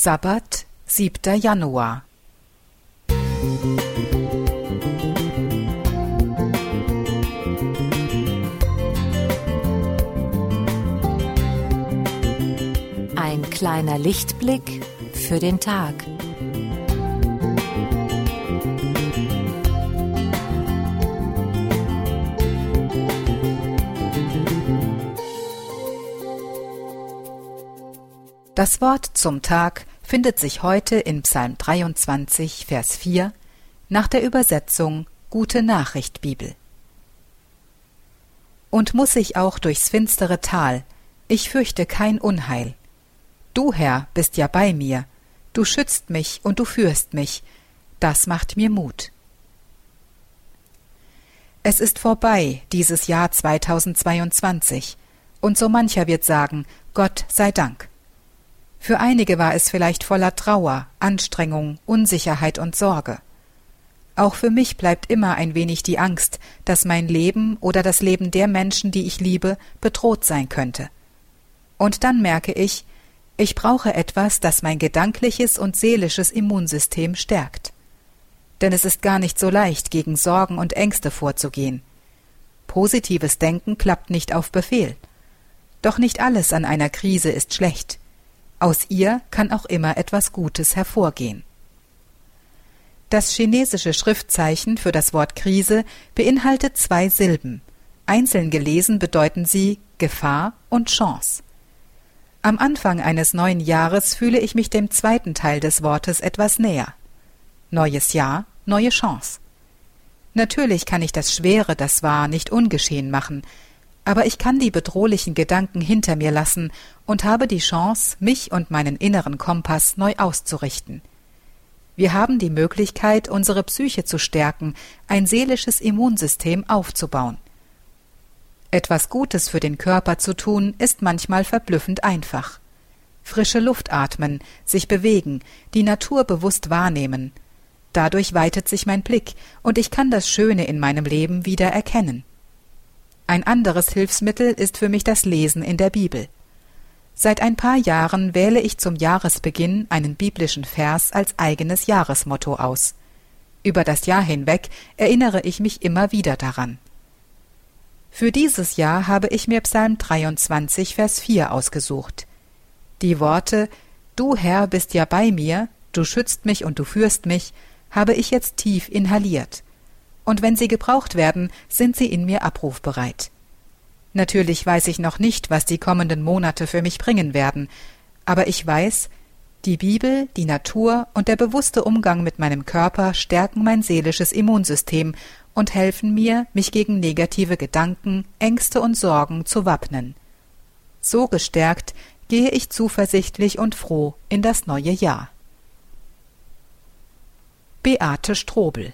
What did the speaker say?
Sabbat, 7. Januar. Ein kleiner Lichtblick für den Tag. Das Wort zum Tag findet sich heute in Psalm 23, Vers 4 nach der Übersetzung Gute Nachricht Bibel. Und muss ich auch durchs finstere Tal, ich fürchte kein Unheil. Du, Herr, bist ja bei mir, du schützt mich und du führst mich, das macht mir Mut. Es ist vorbei, dieses Jahr 2022, und so mancher wird sagen, Gott sei Dank. Für einige war es vielleicht voller Trauer, Anstrengung, Unsicherheit und Sorge. Auch für mich bleibt immer ein wenig die Angst, dass mein Leben oder das Leben der Menschen, die ich liebe, bedroht sein könnte. Und dann merke ich, ich brauche etwas, das mein gedankliches und seelisches Immunsystem stärkt. Denn es ist gar nicht so leicht, gegen Sorgen und Ängste vorzugehen. Positives Denken klappt nicht auf Befehl. Doch nicht alles an einer Krise ist schlecht. Aus ihr kann auch immer etwas Gutes hervorgehen. Das chinesische Schriftzeichen für das Wort Krise beinhaltet zwei Silben. Einzeln gelesen bedeuten sie Gefahr und Chance. Am Anfang eines neuen Jahres fühle ich mich dem zweiten Teil des Wortes etwas näher. Neues Jahr, neue Chance. Natürlich kann ich das Schwere, das war, nicht ungeschehen machen, aber ich kann die bedrohlichen Gedanken hinter mir lassen und habe die Chance, mich und meinen inneren Kompass neu auszurichten. Wir haben die Möglichkeit, unsere Psyche zu stärken, ein seelisches Immunsystem aufzubauen. Etwas Gutes für den Körper zu tun, ist manchmal verblüffend einfach. Frische Luft atmen, sich bewegen, die Natur bewusst wahrnehmen. Dadurch weitet sich mein Blick und ich kann das Schöne in meinem Leben wieder erkennen. Ein anderes Hilfsmittel ist für mich das Lesen in der Bibel. Seit ein paar Jahren wähle ich zum Jahresbeginn einen biblischen Vers als eigenes Jahresmotto aus. Über das Jahr hinweg erinnere ich mich immer wieder daran. Für dieses Jahr habe ich mir Psalm 23, Vers 4 ausgesucht. Die Worte Du Herr bist ja bei mir, du schützt mich und du führst mich, habe ich jetzt tief inhaliert und wenn sie gebraucht werden, sind sie in mir abrufbereit. Natürlich weiß ich noch nicht, was die kommenden Monate für mich bringen werden, aber ich weiß, die Bibel, die Natur und der bewusste Umgang mit meinem Körper stärken mein seelisches Immunsystem und helfen mir, mich gegen negative Gedanken, Ängste und Sorgen zu wappnen. So gestärkt gehe ich zuversichtlich und froh in das neue Jahr. Beate Strobel